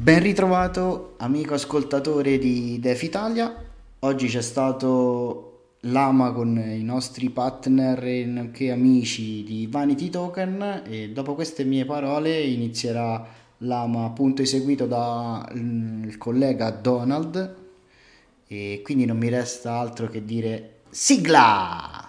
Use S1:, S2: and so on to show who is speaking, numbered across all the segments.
S1: Ben ritrovato amico ascoltatore di Def Italia. Oggi c'è stato Lama con i nostri partner e nonché amici di Vanity Token e dopo queste mie parole inizierà Lama appunto eseguito dal collega Donald e quindi non mi resta altro che dire sigla!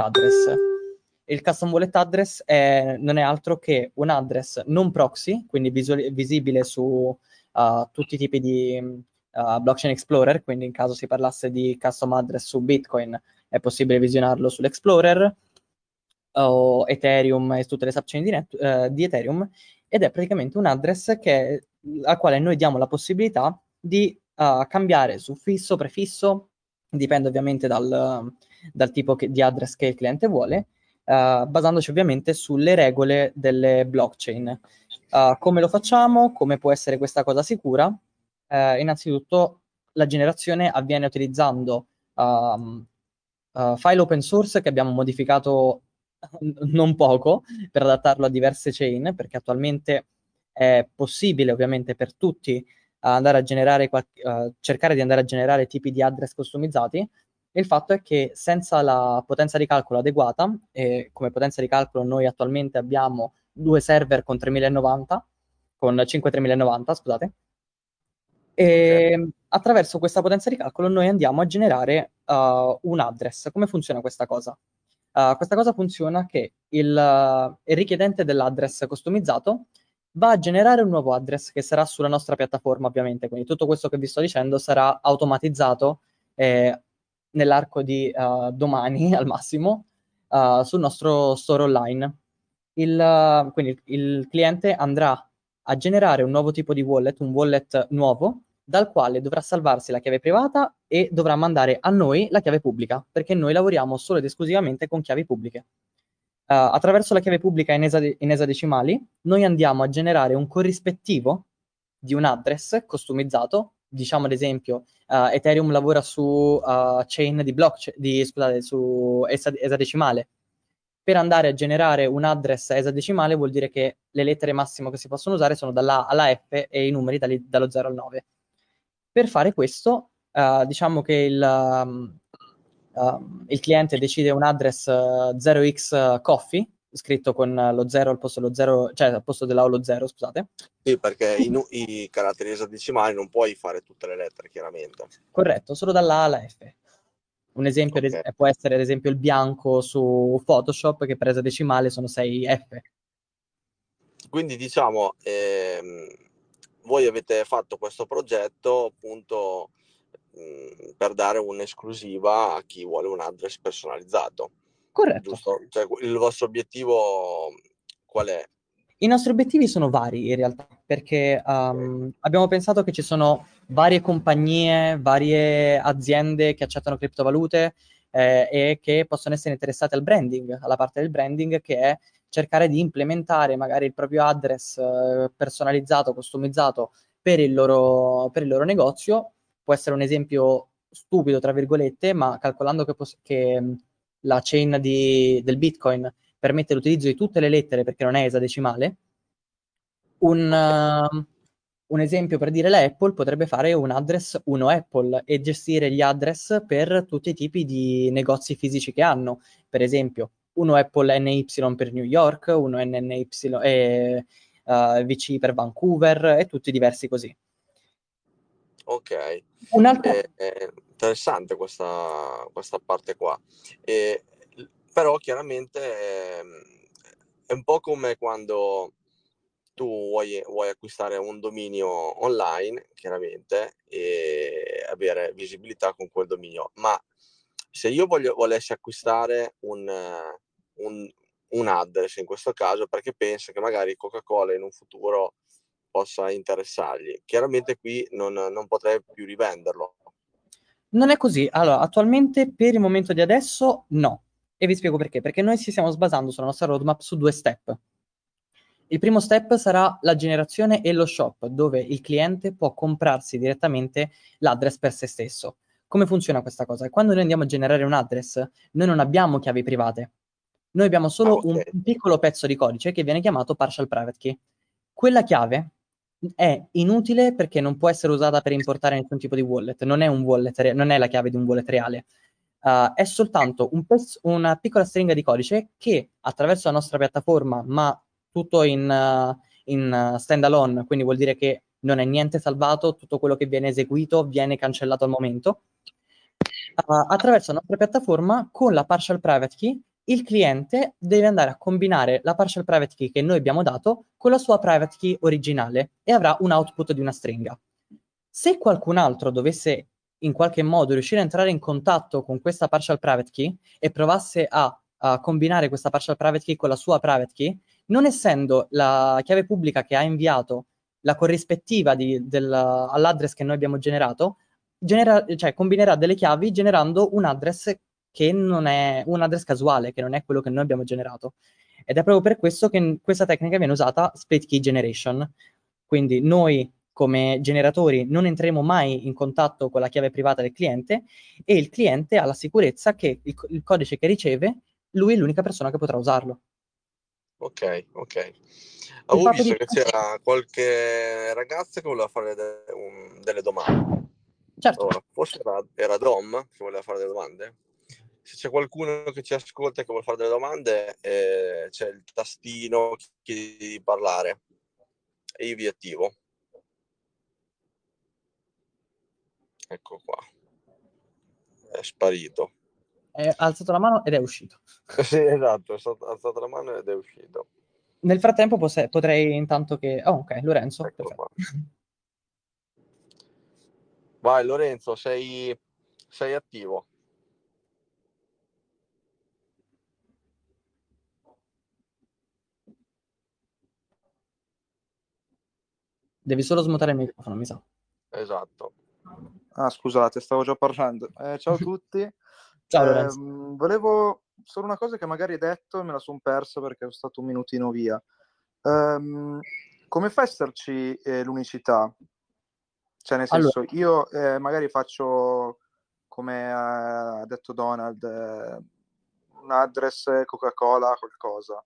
S2: Address. Il custom wallet address è, non è altro che un address non proxy, quindi visual- visibile su uh, tutti i tipi di uh, blockchain explorer, quindi in caso si parlasse di custom address su Bitcoin è possibile visionarlo sull'Explorer o Ethereum e tutte le subchain di, net- uh, di Ethereum ed è praticamente un address che, al quale noi diamo la possibilità di cambiare suffisso, prefisso, dipende ovviamente dal, dal tipo che, di address che il cliente vuole, uh, basandoci ovviamente sulle regole delle blockchain. Uh, come lo facciamo? Come può essere questa cosa sicura? Uh, innanzitutto la generazione avviene utilizzando um, file open source che abbiamo modificato non poco per adattarlo a diverse chain, perché attualmente è possibile ovviamente per tutti andare a generare, uh, cercare di andare a generare tipi di address customizzati, il fatto è che senza la potenza di calcolo adeguata, e come potenza di calcolo noi attualmente abbiamo due server con 3090, con 5390, scusate, e attraverso questa potenza di calcolo noi andiamo a generare uh, un address. Come funziona questa cosa? Uh, questa cosa funziona che il, uh, il richiedente dell'address customizzato va a generare un nuovo address che sarà sulla nostra piattaforma, ovviamente. Quindi tutto questo che vi sto dicendo sarà automatizzato eh, nell'arco di uh, domani al massimo uh, sul nostro store online. Il, quindi il cliente andrà a generare un nuovo tipo di wallet, un wallet nuovo, dal quale dovrà salvarsi la chiave privata e dovrà mandare a noi la chiave pubblica, perché noi lavoriamo solo ed esclusivamente con chiavi pubbliche. Uh, attraverso la chiave pubblica in, esade- in esadecimali, noi andiamo a generare un corrispettivo di un address customizzato diciamo ad esempio, uh, Ethereum lavora su uh, chain di blockchain, di, scusate, su esad- esadecimale. Per andare a generare un address esadecimale vuol dire che le lettere massime che si possono usare sono dalla A alla F e i numeri dallo 0 al 9. Per fare questo, uh, diciamo che il, um, il, cliente decide un address 0x coffee, scritto con lo 0 al posto dello 0, cioè al posto della O lo 0, scusate.
S3: Sì, perché i, i, caratteri esadecimali non puoi fare tutte le lettere, chiaramente.
S2: Corretto, solo dalla A alla F. Un esempio okay. può essere ad esempio il bianco su Photoshop, che per esadecimale sono 6 F.
S3: Quindi diciamo, ehm, voi avete fatto questo progetto appunto mh, per dare un'esclusiva a chi vuole un address personalizzato.
S2: Corretto.
S3: Cioè, il vostro obiettivo qual è?
S2: I nostri obiettivi sono vari in realtà, perché um, abbiamo pensato che ci sono varie compagnie, varie aziende che accettano criptovalute eh, e che possono essere interessate al branding, alla parte del branding che è cercare di implementare magari il proprio address eh, personalizzato, customizzato per il, loro, per il loro negozio. Può essere un esempio stupido, tra virgolette, ma calcolando che, poss- che la chain di, del Bitcoin permette l'utilizzo di tutte le lettere perché non è esadecimale, un, uh, un esempio per dire la Apple potrebbe fare un address 1 Apple e gestire gli address per tutti i tipi di negozi fisici che hanno. Per esempio, uno Apple NY per New York, uno NNY e uh, VC per Vancouver e tutti diversi così.
S3: Ok. Un'altra... Eh, eh, interessante questa, questa parte qua. E, però chiaramente è, è, un po' come quando tu vuoi, vuoi, acquistare un dominio online, chiaramente, e avere visibilità con quel dominio. Ma se io voglio, volessi acquistare un, un, un address in questo caso, perché penso che magari Coca-Cola in un futuro possa interessargli. Chiaramente qui non, non potrei più rivenderlo,
S2: non è così. Allora, attualmente per il momento di adesso no. E vi spiego perché. Perché noi ci stiamo sbasando sulla nostra roadmap su due step. Il primo step sarà la generazione e lo shop, dove il cliente può comprarsi direttamente l'address per se stesso. Come funziona questa cosa? Quando noi andiamo a generare un address, noi non abbiamo chiavi private. Noi abbiamo solo
S3: Ah, ok.
S2: un, un piccolo pezzo di codice che viene chiamato partial private key. Quella chiave è inutile perché non può essere usata per importare nessun tipo di wallet, non è, wallet re- non è la chiave di un wallet reale. Uh, è soltanto un pezzo- una piccola stringa di codice che attraverso la nostra piattaforma, ma tutto in, uh, in uh, standalone, quindi vuol dire che non è niente salvato, tutto quello che viene eseguito viene cancellato al momento. Uh, attraverso la nostra piattaforma, con la partial private key, il cliente deve andare a combinare la partial private key che noi abbiamo dato con la sua private key originale e avrà un output di una stringa. Se qualcun altro dovesse in qualche modo riuscire a entrare in contatto con questa partial private key e provasse a, a combinare questa partial private key con la sua private key, non essendo la chiave pubblica che ha inviato la corrispettiva di, del, all'address che noi abbiamo generato, genera, cioè combinerà delle chiavi generando un address che non è un address casuale, che non è quello che noi abbiamo generato. Ed è proprio per questo che questa tecnica viene usata split key generation. Quindi noi come generatori non entreremo mai in contatto con la chiave privata del cliente e il cliente ha la sicurezza che il, il codice che riceve, lui è l'unica persona che potrà usarlo.
S3: Ok, ok. Avevo visto di... che c'era qualche ragazza che voleva fare de- un, delle domande.
S2: Certo.
S3: Allora, forse era, era Dom che voleva fare delle domande. Se c'è qualcuno che ci ascolta e che vuole fare delle domande, eh, c'è il tastino chiedi di parlare e io vi attivo. Ecco qua. È sparito.
S2: Ha alzato la mano ed è uscito.
S3: sì, esatto, ha alzato la mano ed è uscito.
S2: Nel frattempo pos- potrei intanto che... Oh, ok, Lorenzo.
S3: Ecco Vai Lorenzo, sei, sei attivo.
S2: Devi solo smutare il microfono, mi sa.
S3: Esatto.
S4: Ah, scusate, stavo già parlando. Eh, ciao a tutti.
S2: ciao Lorenzo.
S4: Eh, volevo solo una cosa che magari hai detto e me la sono persa perché sono stato un minutino via. Um, come fa a esserci eh, l'unicità? Cioè, nel senso, allora. io eh, magari faccio, come ha detto Donald, eh, un address Coca-Cola, qualcosa.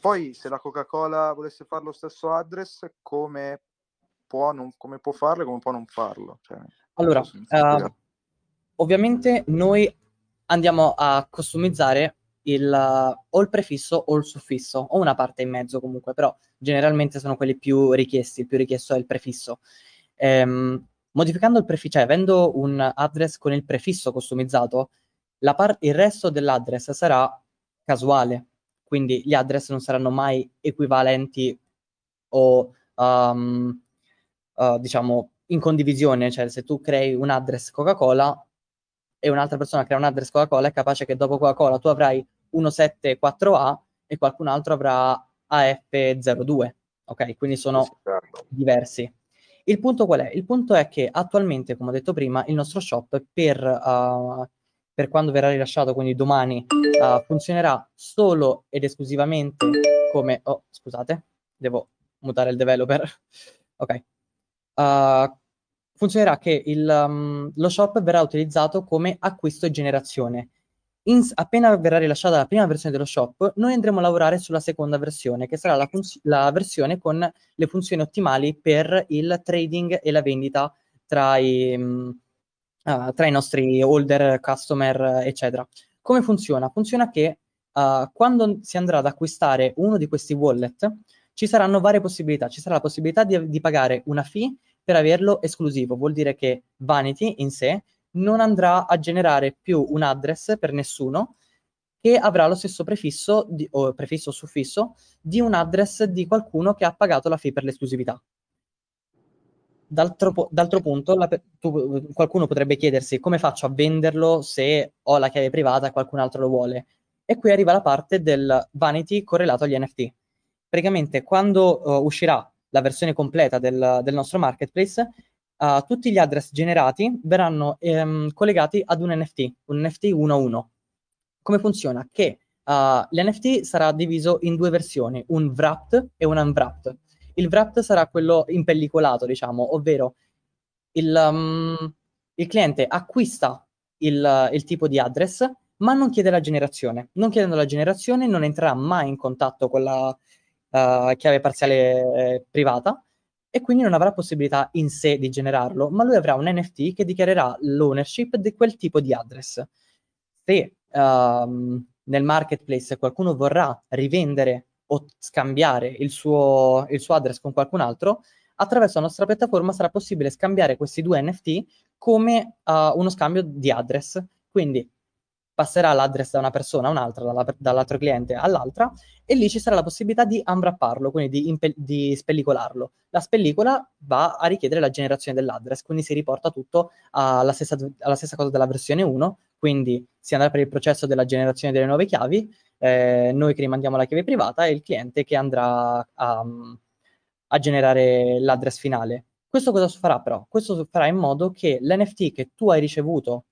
S4: Poi, se la Coca-Cola volesse fare lo stesso address, come può, non, come può farlo e come può non farlo? Cioè,
S2: allora, uh, ovviamente noi andiamo a customizzare il, o il prefisso o il suffisso, o una parte in mezzo comunque, però generalmente sono quelli più richiesti, il più richiesto è il prefisso. Ehm, modificando il prefisso, cioè avendo un address con il prefisso customizzato, par- il resto dell'address sarà casuale, quindi gli address non saranno mai equivalenti o um, uh, diciamo in condivisione, cioè se tu crei un address Coca-Cola e un'altra persona crea un address Coca-Cola, è capace che dopo Coca-Cola tu avrai 174A e qualcun altro avrà AF02, ok? Quindi sono diversi. Il punto qual è? Il punto è che attualmente, come ho detto prima, il nostro shop per, uh, per quando verrà rilasciato, quindi domani, uh, funzionerà solo ed esclusivamente come... Oh, scusate, devo mutare il developer. ok. Uh, funzionerà che il, um, lo shop verrà utilizzato come acquisto e generazione. In, appena verrà rilasciata la prima versione dello shop, noi andremo a lavorare sulla seconda versione, che sarà la, funz- la versione con le funzioni ottimali per il trading e la vendita tra i, um, uh, tra i nostri holder, customer, eccetera. Come funziona? Funziona che uh, quando si andrà ad acquistare uno di questi wallet, ci saranno varie possibilità. Ci sarà la possibilità di, di pagare una fee per averlo esclusivo, vuol dire che Vanity in sé non andrà a generare più un address per nessuno che avrà lo stesso prefisso di, o prefisso o suffisso di un address di qualcuno che ha pagato la fee per l'esclusività. D'altro, d'altro punto, la, tu, qualcuno potrebbe chiedersi come faccio a venderlo se ho la chiave privata e qualcun altro lo vuole. E qui arriva la parte del vanity correlato agli NFT. Praticamente quando uh, uscirà la versione completa del, del nostro marketplace, uh, tutti gli address generati verranno ehm, collegati ad un NFT, un NFT 1 a 1. Come funziona? Che Uh, L'NFT sarà diviso in due versioni, un wrapped e un unwrapped. Il wrapped sarà quello impellicolato, diciamo, ovvero il, um, il cliente acquista il, il, tipo di address, ma non chiede la generazione. Non chiedendo la generazione non entrerà mai in contatto con la uh, chiave parziale eh, privata e quindi non avrà possibilità in sé di generarlo, ma lui avrà un NFT che dichiarerà l'ownership di quel tipo di address. Se um, nel marketplace qualcuno vorrà rivendere o scambiare il suo, il suo address con qualcun altro, attraverso la nostra piattaforma sarà possibile scambiare questi due NFT come uh, uno scambio di address. Quindi passerà l'address da una persona a un'altra, dalla, dall'altro cliente all'altra, e lì ci sarà la possibilità di unwrapparlo, quindi di, impe- di, spellicolarlo. La spellicola va a richiedere la generazione dell'address, quindi si riporta tutto alla stessa, alla stessa cosa della versione 1, quindi si andrà per il processo della generazione delle nuove chiavi, eh, noi che rimandiamo la chiave privata e il cliente che andrà a, a generare l'address finale. Questo cosa farà però? Questo farà in modo che l'NFT che tu hai ricevuto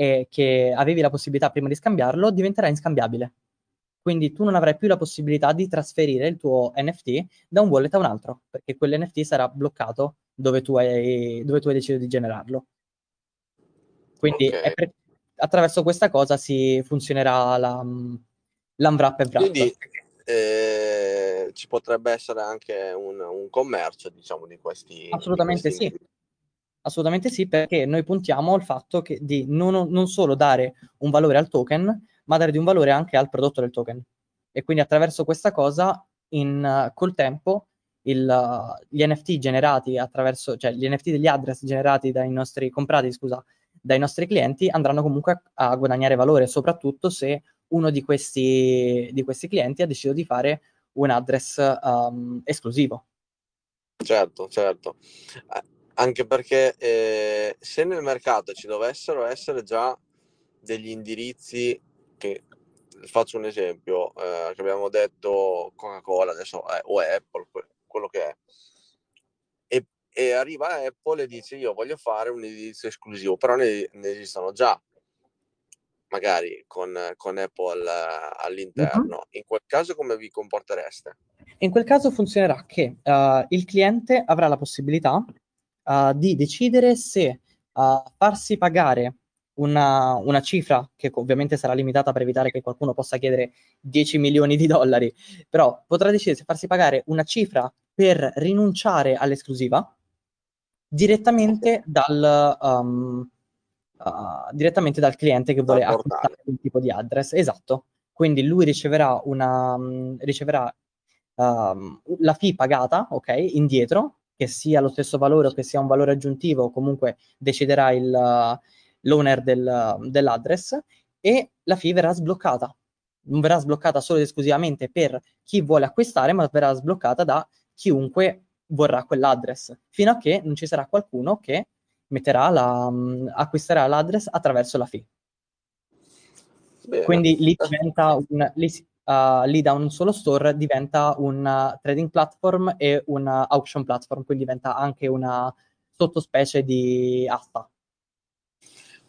S2: e che avevi la possibilità prima di scambiarlo diventerà inscambiabile. Quindi tu non avrai più la possibilità di trasferire il tuo NFT da un wallet a un altro, perché quell'NFT sarà bloccato dove tu hai, dove tu hai deciso di generarlo. Quindi okay. per, attraverso questa cosa si funzionerà la, l'unwrap e wrap.
S3: Quindi eh, ci potrebbe essere anche un, un, commercio, diciamo, di questi...
S2: Assolutamente
S3: di questi...
S2: sì. Assolutamente sì, perché noi puntiamo al fatto che di non, non solo dare un valore al token, ma dare di un valore anche al prodotto del token. E quindi attraverso questa cosa, in, col tempo, il, gli NFT generati attraverso, cioè gli NFT degli address generati dai nostri, comprati, scusa, dai nostri clienti andranno comunque a, a guadagnare valore, soprattutto se uno di questi, di questi clienti ha deciso di fare un address um, esclusivo.
S3: Certo, certo anche perché eh, se nel mercato ci dovessero essere già degli indirizzi che faccio un esempio eh, che abbiamo detto Coca-Cola adesso eh, o Apple quello che è e, e, arriva Apple e dice io voglio fare un indirizzo esclusivo però ne, ne esistono già magari con, con Apple uh, all'interno uh-huh. in quel caso come vi comportereste?
S2: In quel caso funzionerà che uh, il cliente avrà la possibilità uh, di decidere se uh, farsi pagare una, una, cifra, che ovviamente sarà limitata per evitare che qualcuno possa chiedere 10 milioni di dollari, però potrà decidere se farsi pagare una cifra per rinunciare all'esclusiva direttamente dal, um, uh, direttamente dal cliente che vuole acquistare quel tipo di address. Esatto. Quindi lui riceverà, una, um, riceverà um, la fee pagata, ok, indietro, che sia lo stesso valore o che sia un valore aggiuntivo, comunque deciderà il, l'owner del, dell'address e la fee verrà sbloccata. Non verrà sbloccata solo ed esclusivamente per chi vuole acquistare, ma verrà sbloccata da chiunque vorrà quell'address, fino a che non ci sarà qualcuno che metterà la, acquisterà l'address attraverso la fee. Bene. Quindi lì diventa un, lì, uh, lì da un solo store diventa un uh, trading platform e un uh, auction platform, quindi diventa anche una sottospecie di asta.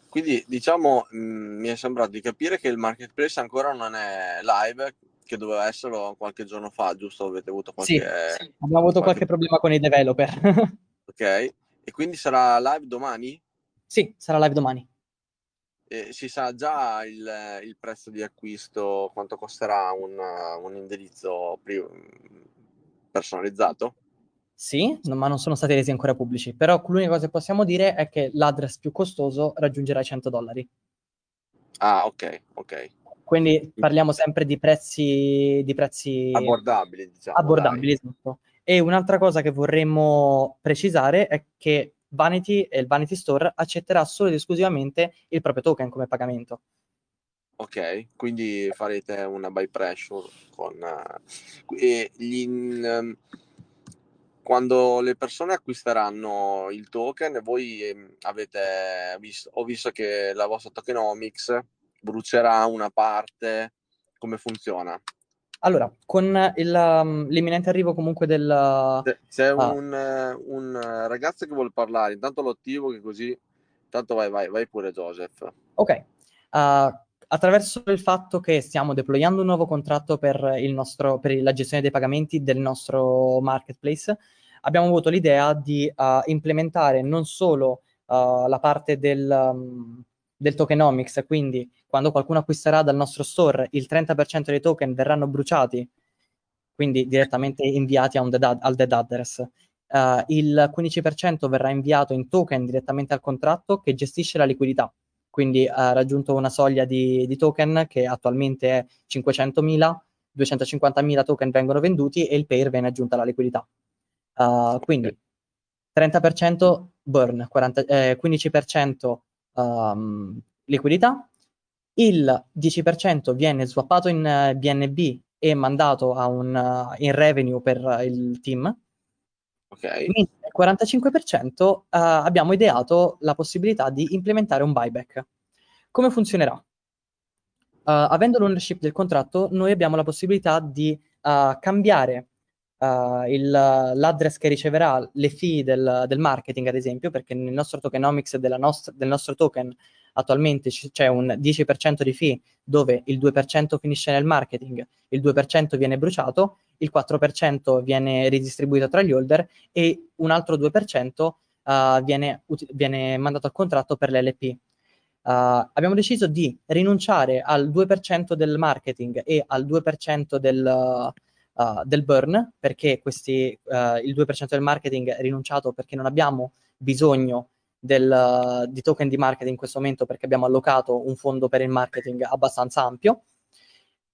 S3: Quindi diciamo mh, mm, mi è sembrato di capire che il marketplace ancora non è live, che doveva esserlo qualche giorno fa, giusto? Avete avuto qualche...
S2: Sì, sì. abbiamo avuto qualche... qualche problema con i developer.
S3: ok, e quindi sarà live domani?
S2: Sì, sarà live domani.
S3: Eh, si sa già il, il, prezzo di acquisto, quanto costerà un, un indirizzo pri- personalizzato?
S2: Sì, no, ma non sono stati resi ancora pubblici, però l'unica cosa che possiamo dire è che l'address più costoso raggiungerà i 100 dollari.
S3: Ah, ok, ok.
S2: Quindi parliamo sempre di prezzi, di prezzi
S3: abbordabili, diciamo.
S2: Abbordabili, esatto. E un'altra cosa che vorremmo precisare è che Vanity e il Vanity Store accetterà solo ed esclusivamente il proprio token come pagamento.
S3: Ok, quindi farete una buy pressure con uh, e gli, um, quando le persone acquisteranno il token, voi um, avete visto, ho visto che la vostra tokenomics brucerà una parte, come funziona?
S2: Allora, con il, um, l'imminente arrivo comunque del...
S3: C'è ah. un, un, ragazzo che vuole parlare, intanto lo attivo che così... Intanto vai, vai, vai pure Joseph.
S2: Ok. Uh, attraverso il fatto che stiamo deployando un nuovo contratto per, nostro, per la gestione dei pagamenti del nostro marketplace, abbiamo avuto l'idea di uh, implementare non solo uh, la parte del, um, del, tokenomics, quindi quando qualcuno acquisterà dal nostro store il 30% dei token verranno bruciati, quindi direttamente inviati dead, al dead address. Uh, il 15% verrà inviato in token direttamente al contratto che gestisce la liquidità quindi ha raggiunto una soglia di, di token che attualmente è 500.000, 250.000 token vengono venduti e il pair viene aggiunta alla liquidità. Uh, quindi 30% burn, 40, eh, 15% um, liquidità, il 10% viene swappato in uh, eh, BNB e mandato un, uh, in revenue per il team,
S3: Okay.
S2: il 45% uh, abbiamo ideato la possibilità di implementare un buyback. Come funzionerà? Uh, avendo l'ownership del contratto, noi abbiamo la possibilità di uh, cambiare uh, il, l'address che riceverà le fee del, del, marketing, ad esempio, perché nel nostro tokenomics nost- del nostro token attualmente c'è un 10% di fee dove il 2% finisce nel marketing, il 2% viene bruciato, il 4% viene ridistribuito tra gli holder e un altro 2% uh, viene, ut- viene, mandato al contratto per l'LP. Uh, abbiamo deciso di rinunciare al 2% del marketing e al 2% del, uh, del burn, perché questi, il 2% del marketing è rinunciato perché non abbiamo bisogno del, di token di marketing in questo momento perché abbiamo allocato un fondo per il marketing abbastanza ampio.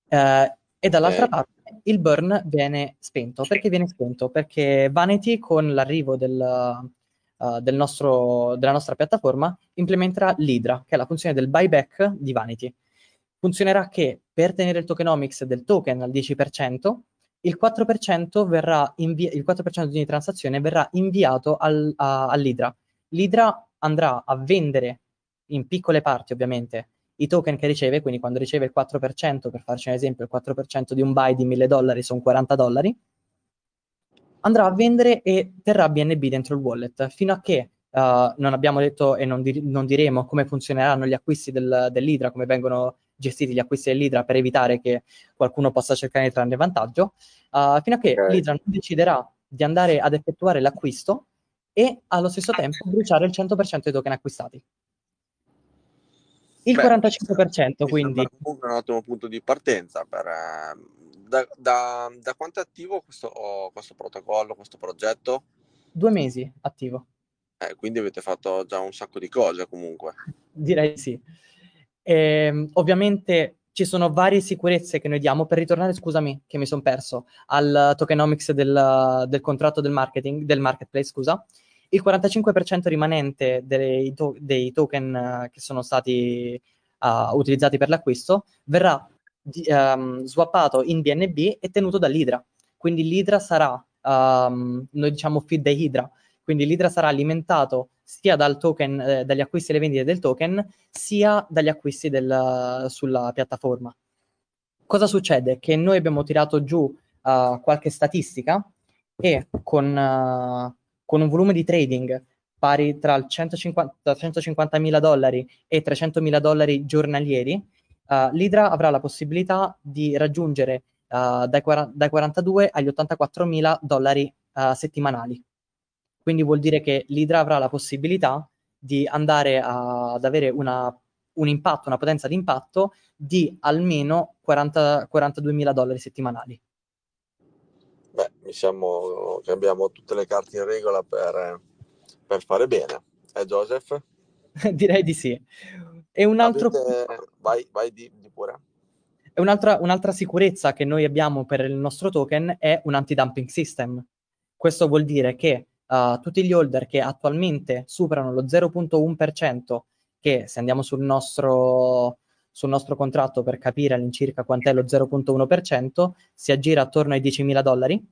S2: Uh, e dall'altra okay. parte il burn viene spento. Perché viene spento? Perché Vanity con l'arrivo del, uh, del nostro, della nostra piattaforma implementerà l'Hydra, che è la funzione del buyback di Vanity. Funzionerà che per tenere il tokenomics del token al 10%, il 4%, verrà invi- il 4% di ogni transazione verrà inviato al, a, all'Hydra. L'Hydra andrà a vendere in piccole parti, ovviamente, i token che riceve, quindi quando riceve il 4%, per farci un esempio, il 4% di un buy di 1000 dollari sono 40 dollari, andrà a vendere e terrà BNB dentro il wallet fino a che uh, non abbiamo detto e non, di- non, diremo come funzioneranno gli acquisti del, dell'Idra, come vengono gestiti gli acquisti dell'Idra per evitare che qualcuno possa cercare di trarne vantaggio, uh, fino a che okay. l'Idra non deciderà di andare ad effettuare l'acquisto e allo stesso tempo bruciare il 100% dei token acquistati. Il Beh, 45% quindi. È
S3: un ottimo punto di partenza. Per, ehm, da, da, da, quanto è attivo questo, questo, protocollo, questo progetto?
S2: Due mesi attivo.
S3: Eh, quindi avete fatto già un sacco di cose comunque.
S2: Direi sì. E, ehm, ovviamente ci sono varie sicurezze che noi diamo per ritornare, scusami, che mi sono perso, al tokenomics del, del contratto del marketing, del marketplace, scusa il 45% rimanente dei, to- dei token uh, che sono stati uh, utilizzati per l'acquisto verrà di, um, swappato in BNB e tenuto dall'Idra. Quindi l'Idra sarà, um, noi diciamo feed the Hydra, quindi l'Idra sarà alimentato sia token, eh, dagli acquisti e le vendite del token, sia dagli acquisti del, sulla piattaforma. Cosa succede? Che noi abbiamo tirato giù uh, qualche statistica e con, uh, con un volume di trading pari tra 150, 150.000 dollari e 300.000 dollari giornalieri, uh, l'Idra avrà la possibilità di raggiungere uh, dai, dai, 42 agli 84.000 dollari uh, settimanali. Quindi vuol dire che l'Idra avrà la possibilità di andare a, ad avere una, un impatto, una potenza di impatto di almeno 40, 42.000 dollari settimanali.
S3: Beh, diciamo che abbiamo tutte le carte in regola per, per fare bene. Eh, Joseph?
S2: Direi di sì. E un altro...
S3: Avete... Vai, vai di, di pure.
S2: E un'altra, un'altra sicurezza che noi abbiamo per il nostro token è un anti-dumping system. Questo vuol dire che uh, tutti gli holder che attualmente superano lo 0.1%, che se andiamo sul nostro, sul nostro contratto per capire all'incirca quant'è lo 0.1%, si aggira attorno ai 10.000 dollari.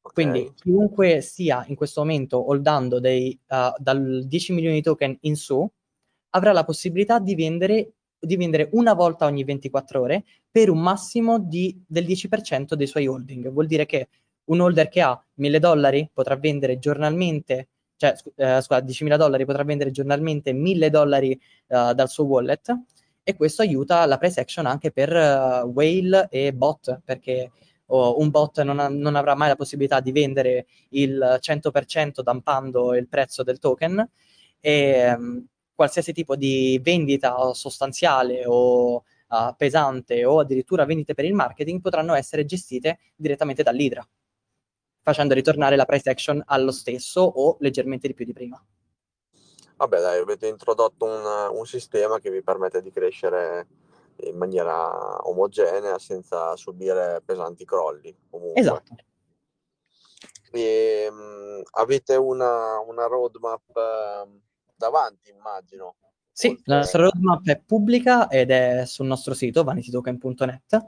S2: Okay. Quindi chiunque sia in questo momento holdando dei, uh, dal 10 milioni di token in su avrà la possibilità di vendere, di vendere una volta ogni 24 ore per un massimo di, del 10% dei suoi holding. Vuol dire che un holder che ha 1000 dollari potrà vendere giornalmente cioè, eh, scusa, 10.000 dollari potrà vendere giornalmente 1000 dollari uh, dal suo wallet e questo aiuta la price action anche per uh, whale e bot, perché oh, un bot non, ha, non, avrà mai la possibilità di vendere il 100% dampando il prezzo del token e um, qualsiasi tipo di vendita sostanziale o uh, pesante o addirittura vendite per il marketing potranno essere gestite direttamente dall'Idra, facendo ritornare la price action allo stesso o leggermente di più di prima.
S3: Vabbè, dai, avete introdotto un, un sistema che vi permette di crescere in maniera omogenea senza subire pesanti crolli. Comunque.
S2: Esatto.
S3: E, um, avete una, una roadmap uh, davanti, immagino.
S2: Sì, Oltre... la nostra roadmap è pubblica ed è sul nostro sito vanitytoken.net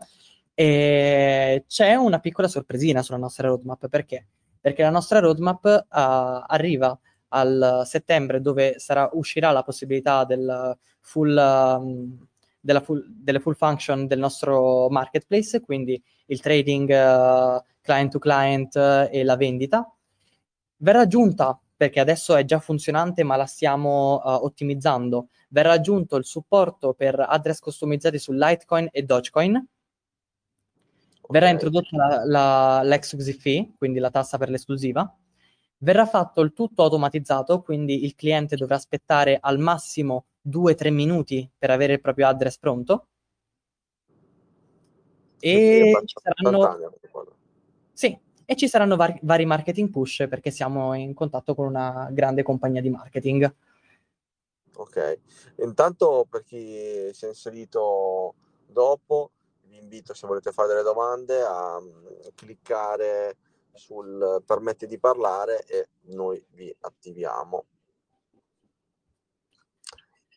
S2: e c'è una piccola sorpresina sulla nostra roadmap perché? Perché la nostra roadmap uh, arriva al settembre dove sarà, uscirà la possibilità del full, um, della full, delle full function del nostro marketplace, quindi il trading uh, client to client uh, e la vendita. Verrà aggiunta, perché adesso è già funzionante ma la stiamo uh, ottimizzando, verrà aggiunto il supporto per address customizzati su Litecoin e Dogecoin. Verrà okay. introdotta la, la, l'exclusive fee, quindi la tassa per l'esclusiva Verrà fatto il tutto automatizzato, quindi il cliente dovrà aspettare al massimo 2-3 minuti per avere il proprio address pronto. E ci saranno... Sì, e ci saranno vari, vari marketing push perché siamo in contatto con una grande compagnia di marketing.
S3: Ok, intanto per chi si è inserito dopo, vi invito se volete fare delle domande a mm, cliccare sul permetti di parlare e noi vi attiviamo.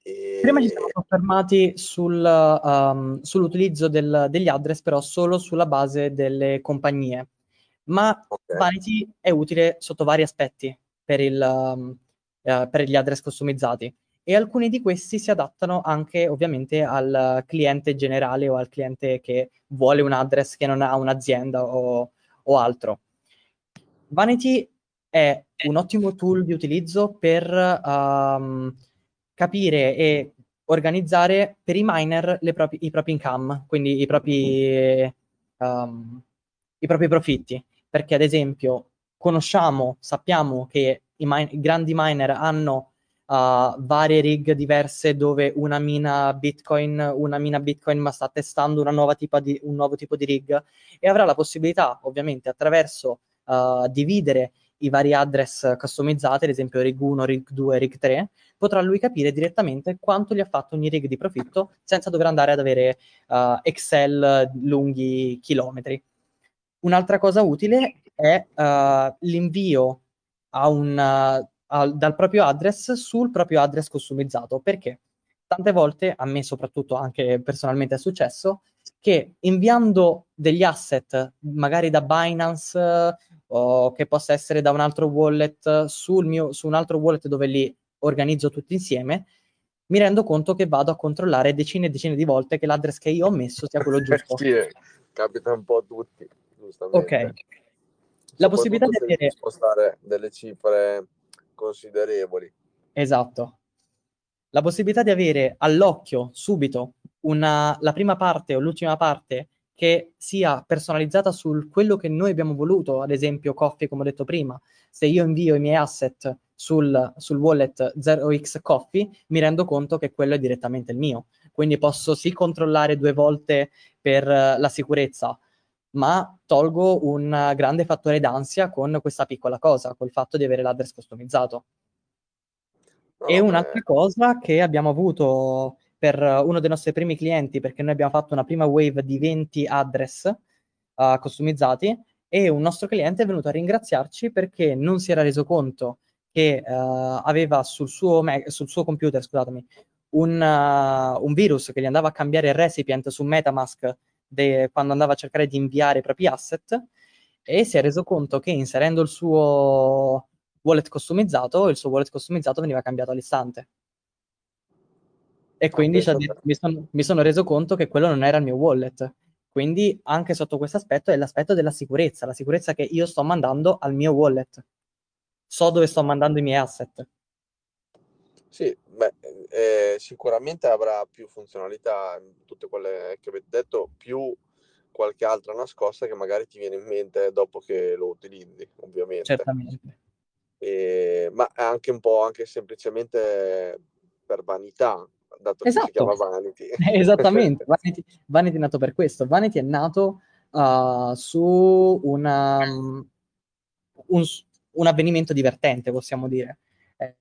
S2: E... Prima ci siamo soffermati sul, um, sull'utilizzo del, degli address, però solo sulla base delle compagnie. Ma okay. Vanity è utile sotto vari aspetti per, il, um, uh, per gli address customizzati e alcuni di questi si adattano anche ovviamente al cliente generale o al cliente che vuole un address che non ha un'azienda o, o altro. Vanity è un ottimo tool di utilizzo per um, capire e organizzare per i miner proprie, i propri income, quindi i propri, um, i propri profitti. Perché ad esempio conosciamo, sappiamo che i, min- i grandi miner hanno uh, varie rig diverse dove una mina Bitcoin, una mina Bitcoin ma sta testando di, un nuovo tipo di rig e avrà la possibilità ovviamente attraverso uh, dividere i vari address customizzati, ad esempio rig 1, rig 2, rig 3, potrà lui capire direttamente quanto gli ha fatto ogni rig di profitto senza dover andare ad avere uh, Excel lunghi chilometri. Un'altra cosa utile è uh, l'invio un, a, dal proprio address sul proprio address customizzato. Perché? Tante volte, a me soprattutto anche personalmente è successo, che inviando degli asset, magari da Binance o che possa essere da un altro wallet sul mio, su un altro wallet dove li organizzo tutti insieme, mi rendo conto che vado a controllare decine e decine di volte che l'address che io ho messo sia quello giusto.
S3: sì, capita un po' a tutti, giustamente.
S2: Ok. La possibilità di avere...
S3: spostare delle cifre considerevoli.
S2: Esatto. La possibilità di avere all'occhio subito una, la prima parte o l'ultima parte che sia personalizzata su quello che noi abbiamo voluto, ad esempio Coffee, come ho detto prima. Se io invio i miei asset sul, sul wallet 0x Coffee, mi rendo conto che quello è direttamente il mio. Quindi posso sì controllare due volte per la sicurezza, ma tolgo un grande fattore d'ansia con questa piccola cosa, col fatto di avere l'address customizzato. Oh, e un'altra cosa che abbiamo avuto per uno dei nostri primi clienti, perché noi abbiamo fatto una prima wave di 20 address uh, customizzati e un nostro cliente è venuto a ringraziarci perché non si era reso conto che uh, aveva sul suo, me- sul suo, computer scusatemi, un, uh, un, virus che gli andava a cambiare il recipient su Metamask de- quando andava a cercare di inviare i propri asset e si è reso conto che inserendo il suo wallet customizzato, il suo wallet customizzato veniva cambiato all'istante. E quindi okay, detto, mi, son, mi, sono reso conto che quello non era il mio wallet. Quindi anche sotto questo aspetto è l'aspetto della sicurezza, la sicurezza che io sto mandando al mio wallet. So dove sto mandando i miei asset.
S3: Sì, beh, eh, sicuramente avrà più funzionalità, tutte quelle che avete detto, più qualche altra nascosta che magari ti viene in mente dopo che lo utilizzi, ovviamente.
S2: Certamente.
S3: E, ma anche un po' anche semplicemente per vanità, dato
S2: esatto.
S3: che si chiama Vanity.
S2: Esattamente, Vanity, Vanity, è nato per questo. Vanity è nato uh, su una, um, un, un, avvenimento divertente, possiamo dire. Eh,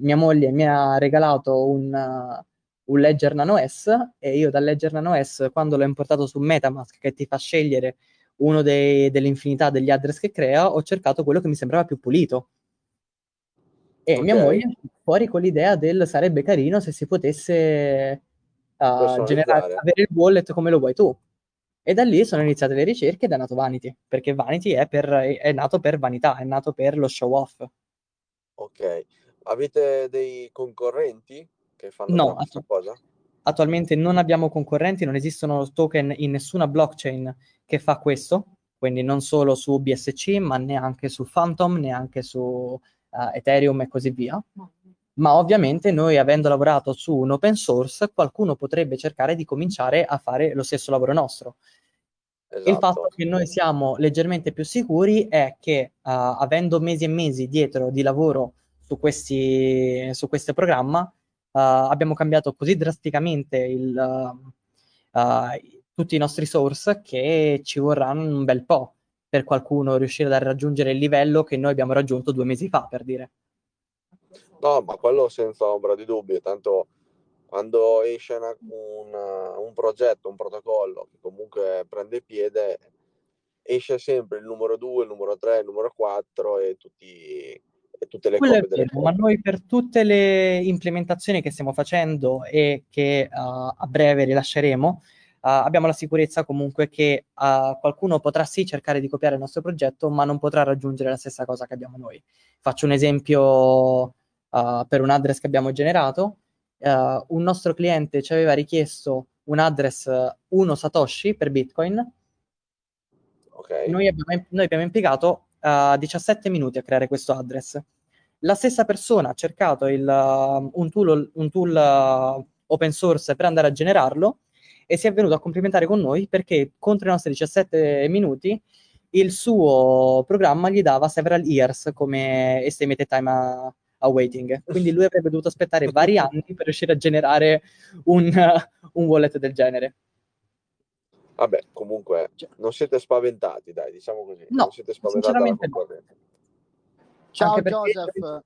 S2: mia moglie mi ha regalato un, uh, un Ledger Nano S e io dal Ledger Nano S, quando l'ho importato su Metamask, che ti fa scegliere uno dei, dell'infinità degli address che crea, ho cercato quello che mi sembrava più pulito. E okay. mia moglie fuori con l'idea del sarebbe carino se si potesse uh, generare, avere il wallet come lo vuoi tu. E da lì sono iniziate le ricerche ed è nato Vanity, perché Vanity è, per, è nato per vanità, è nato per lo show off.
S3: Ok, avete dei concorrenti che fanno
S2: no,
S3: questa cosa?
S2: Attualmente non abbiamo concorrenti, non esistono token in nessuna blockchain che fa questo, quindi non solo su BSC, ma neanche su Phantom, neanche su uh, Ethereum e così via. Ma ovviamente noi avendo lavorato su un open source, qualcuno potrebbe cercare di cominciare a fare lo stesso lavoro nostro. Esatto. Il fatto che noi siamo leggermente più sicuri è che uh, avendo mesi e mesi dietro di lavoro su, questi, su questo programma, uh, abbiamo cambiato così drasticamente il, uh, tutti i nostri source che ci vorrà un bel po' per qualcuno riuscire a raggiungere il livello che noi abbiamo raggiunto due mesi fa, per dire.
S3: No, ma quello senza ombra di dubbio, tanto quando esce una, una, un progetto, un protocollo che comunque prende piede, esce sempre il numero 2, il numero 3, il numero 4 e, tutti, tutte le
S2: Quello copie vero, Ma noi per tutte le implementazioni che stiamo facendo e che uh, a breve rilasceremo, abbiamo la sicurezza comunque che uh, qualcuno potrà sì cercare di copiare il nostro progetto, ma non potrà raggiungere la stessa cosa che abbiamo noi. Faccio un esempio uh, per un address che abbiamo generato. un nostro cliente ci aveva richiesto un address 1 Satoshi per Bitcoin.
S3: Okay.
S2: Noi, abbiamo, noi, abbiamo, impiegato 17 minuti a creare questo address. La stessa persona ha cercato il, un tool, un tool open source per andare a generarlo e si è venuto a complimentare con noi perché contro i nostri 17 minuti il suo programma gli dava several years come estimated time a, a waiting. Quindi lui avrebbe dovuto aspettare vari anni per riuscire a generare un, un wallet del genere.
S3: Vabbè, comunque non siete spaventati, dai, diciamo così.
S2: No,
S3: non siete spaventati
S2: sinceramente no.
S5: Ciao Joseph.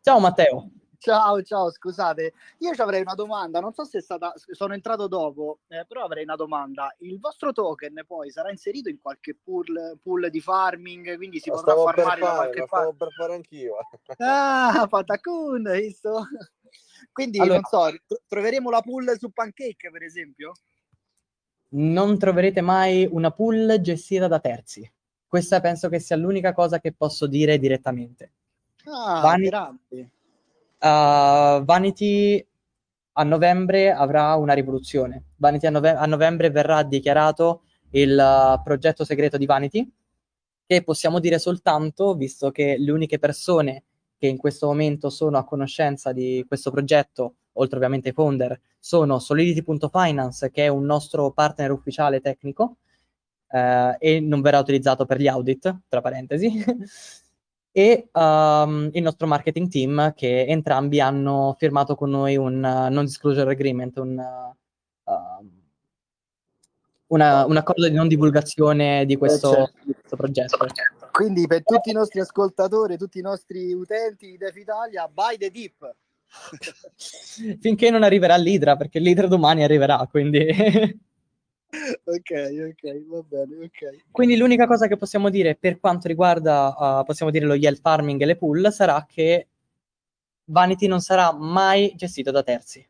S2: Ciao Matteo.
S5: Ciao, ciao, scusate, io ci avrei una domanda, non so se è stata, sono entrato dopo, eh, però avrei una domanda. Il vostro token poi sarà inserito in qualche pool, pool di farming, quindi si
S3: lo
S5: potrà farmare
S3: per
S5: da qualche
S3: parte? Lo per fare anch'io.
S5: Ah, Patacun, hai visto? Quindi, allora, non so, troveremo la pool su Pancake, per esempio?
S2: Non troverete mai una pool gestita da terzi. Questa penso che sia l'unica cosa che posso dire direttamente.
S5: Ah, Vani- grande
S2: Uh, Vanity a novembre avrà una rivoluzione. Vanity a, nove- a novembre verrà dichiarato il uh, progetto segreto di Vanity, che possiamo dire soltanto, visto che le uniche persone che in questo momento sono a conoscenza di questo progetto, oltre ovviamente ai founder, sono Solidity.finance, che è un nostro partner ufficiale tecnico, uh, e non verrà utilizzato per gli audit, tra parentesi. e um, il nostro marketing team che entrambi hanno firmato con noi un uh, non disclosure agreement, un, uh, una, un, accordo di non divulgazione di questo, certo. questo, progetto.
S5: Quindi per tutti i nostri ascoltatori, tutti i nostri utenti di Def Italia, buy the dip.
S2: Finché non arriverà l'Idra, perché l'Idra domani arriverà, quindi...
S5: ok, ok, va bene, ok.
S2: Quindi l'unica cosa che possiamo dire per quanto riguarda, uh, possiamo dire lo yield farming e le pool, sarà che Vanity non sarà mai gestito da terzi.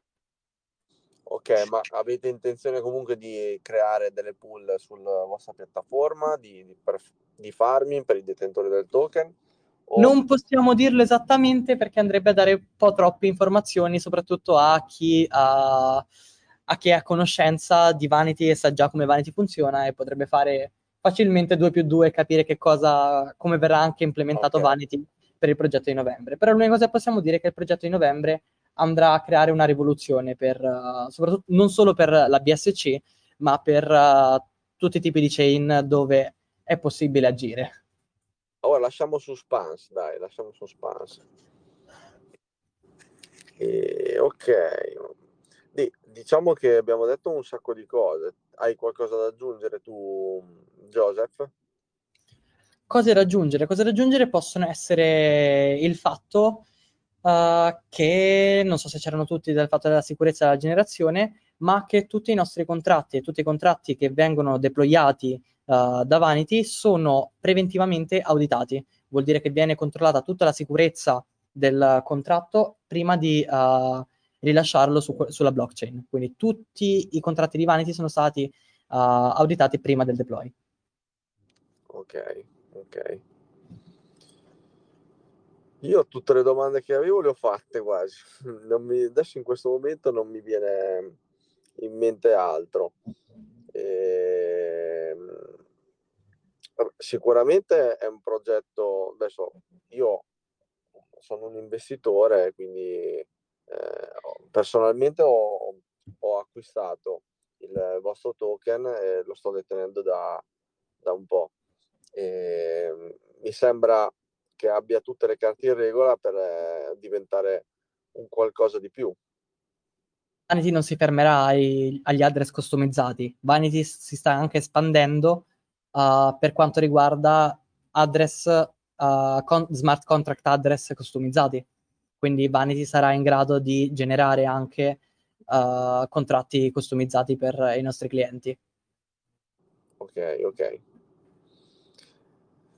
S3: Ok, ma avete intenzione comunque di creare delle pool sulla vostra piattaforma di, di, per, di farming per i detentori del token?
S2: O... Non possiamo dirlo esattamente perché andrebbe a dare un po' troppe informazioni, soprattutto a chi ha... Uh, a chi è a conoscenza di Vanity e sa già come Vanity funziona e potrebbe fare facilmente 2 più 2 e capire che cosa, come verrà anche implementato okay. Vanity per il progetto di novembre. Però l'unica cosa che possiamo dire è che il progetto di novembre andrà a creare una rivoluzione per, uh, soprattutto non solo per la BSC, ma per uh, tutti i tipi di chain dove è possibile agire.
S3: Ora lasciamo suspense, dai, lasciamo suspense. E, ok, diciamo che abbiamo detto un sacco di cose. Hai qualcosa da aggiungere tu, Joseph?
S2: Cose da aggiungere? Cose da aggiungere possono essere il fatto uh, che, non so se c'erano tutti del fatto della sicurezza della generazione, ma che tutti i nostri contratti e tutti i contratti che vengono deployati uh, da Vanity sono preventivamente auditati. Vuol dire che viene controllata tutta la sicurezza del contratto prima di uh, rilasciarlo su, sulla blockchain. Quindi tutti i contratti di Vanity sono stati uh, auditati prima del deploy.
S3: Ok, ok. Io tutte le domande che avevo le ho fatte quasi. Mi, adesso in questo momento non mi viene in mente altro. E... Ehm, sicuramente è un progetto, adesso io sono un investitore, quindi eh, personalmente ho, ho, acquistato il vostro token e lo sto detenendo da, da un po'. E mi sembra che abbia tutte le carte in regola per eh, diventare un qualcosa di più.
S2: Vanity non si fermerà ai, agli address customizzati. Vanity si sta anche espandendo uh, per quanto riguarda address, uh, con, smart contract address customizzati. Quindi Vanity sarà in grado di generare anche uh, contratti customizzati per i nostri clienti.
S3: Ok, ok.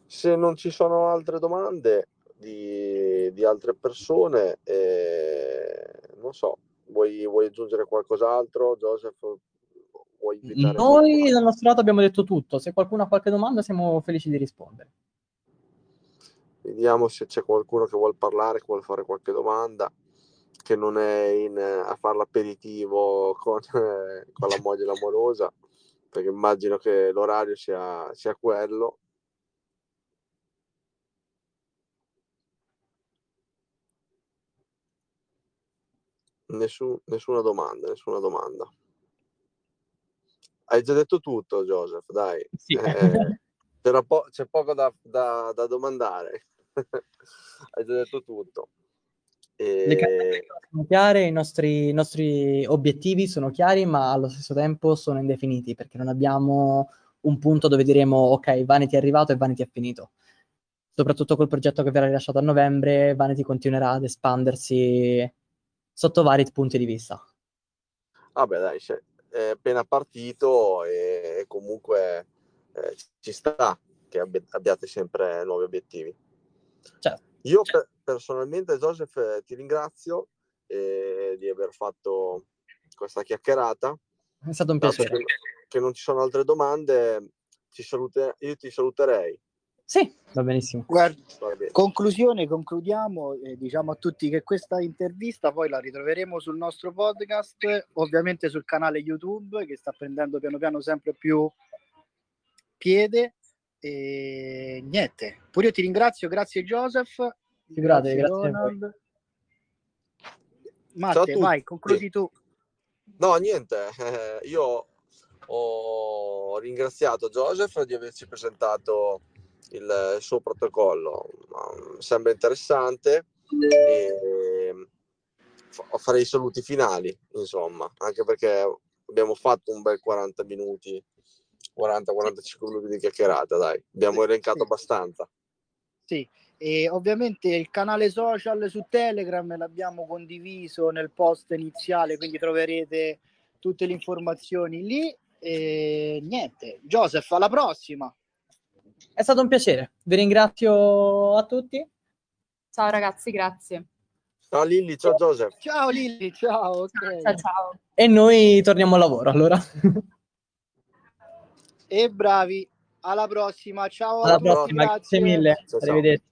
S3: Se non ci sono altre domande di, di altre persone, eh, non so, Vuoi, vuoi aggiungere qualcos'altro, Joseph?
S2: Vuoi Noi dal nostro lato abbiamo detto tutto. Se qualcuno ha qualche domanda, siamo felici di rispondere.
S3: Vediamo se c'è qualcuno che vuole parlare, che vuole fare qualche domanda, che non è in, a fare l'aperitivo con, eh, con la moglie l'amorosa, perché immagino che l'orario sia, sia quello. Nessun, nessuna domanda, nessuna domanda. Hai già detto tutto, Joseph, dai. Sì. Eh, po- c'è poco da, da, da domandare. Hai già detto tutto.
S2: E... Le sono chiare, i nostri, i nostri obiettivi sono chiari, ma allo stesso tempo sono indefiniti perché non abbiamo un punto dove diremo ok, Vanity è arrivato e Vanity è finito. Soprattutto col progetto che verrà rilasciato a novembre, Vanity continuerà ad espandersi sotto vari punti di vista.
S3: Vabbè, dai, è appena partito e comunque eh, ci sta che abbiate sempre nuovi obiettivi. Certo. Io per, personalmente, Joseph, ti ringrazio eh, di aver fatto questa chiacchierata.
S2: È stato un piacere.
S3: Che, che non ci sono altre domande, ci salute, io ti saluterei.
S2: Sì, va benissimo.
S5: Guarda, conclusione, concludiamo, eh, diciamo a tutti che questa intervista poi la ritroveremo sul nostro podcast, ovviamente sul canale YouTube che sta prendendo piano piano sempre più piede. E niente, pure io ti ringrazio, grazie Joseph.
S2: Grazie, grazie, grazie
S5: Matte, vai, concludi tu.
S3: No, niente, eh, io ho ringraziato Joseph di averci presentato il suo protocollo. Sembra interessante e farei i saluti finali, insomma, anche perché abbiamo fatto un bel 40 minuti, 40-45 minuti di chiacchierata, dai, abbiamo elencato abbastanza.
S5: Sì, e ovviamente il canale social su Telegram l'abbiamo condiviso nel post iniziale, quindi troverete tutte le informazioni lì. E niente, Joseph, alla prossima.
S2: È stato un piacere. Vi ringrazio a tutti.
S6: Ciao ragazzi, grazie.
S3: Ciao Lilli, ciao Joseph.
S5: Ciao Lilli, ciao.
S6: Okay. Ciao, ciao.
S2: E noi torniamo al lavoro allora.
S5: e bravi, alla prossima. Ciao.
S2: Alla prossima, grazie, grazie mille. Ciao, ciao. Arrivederci.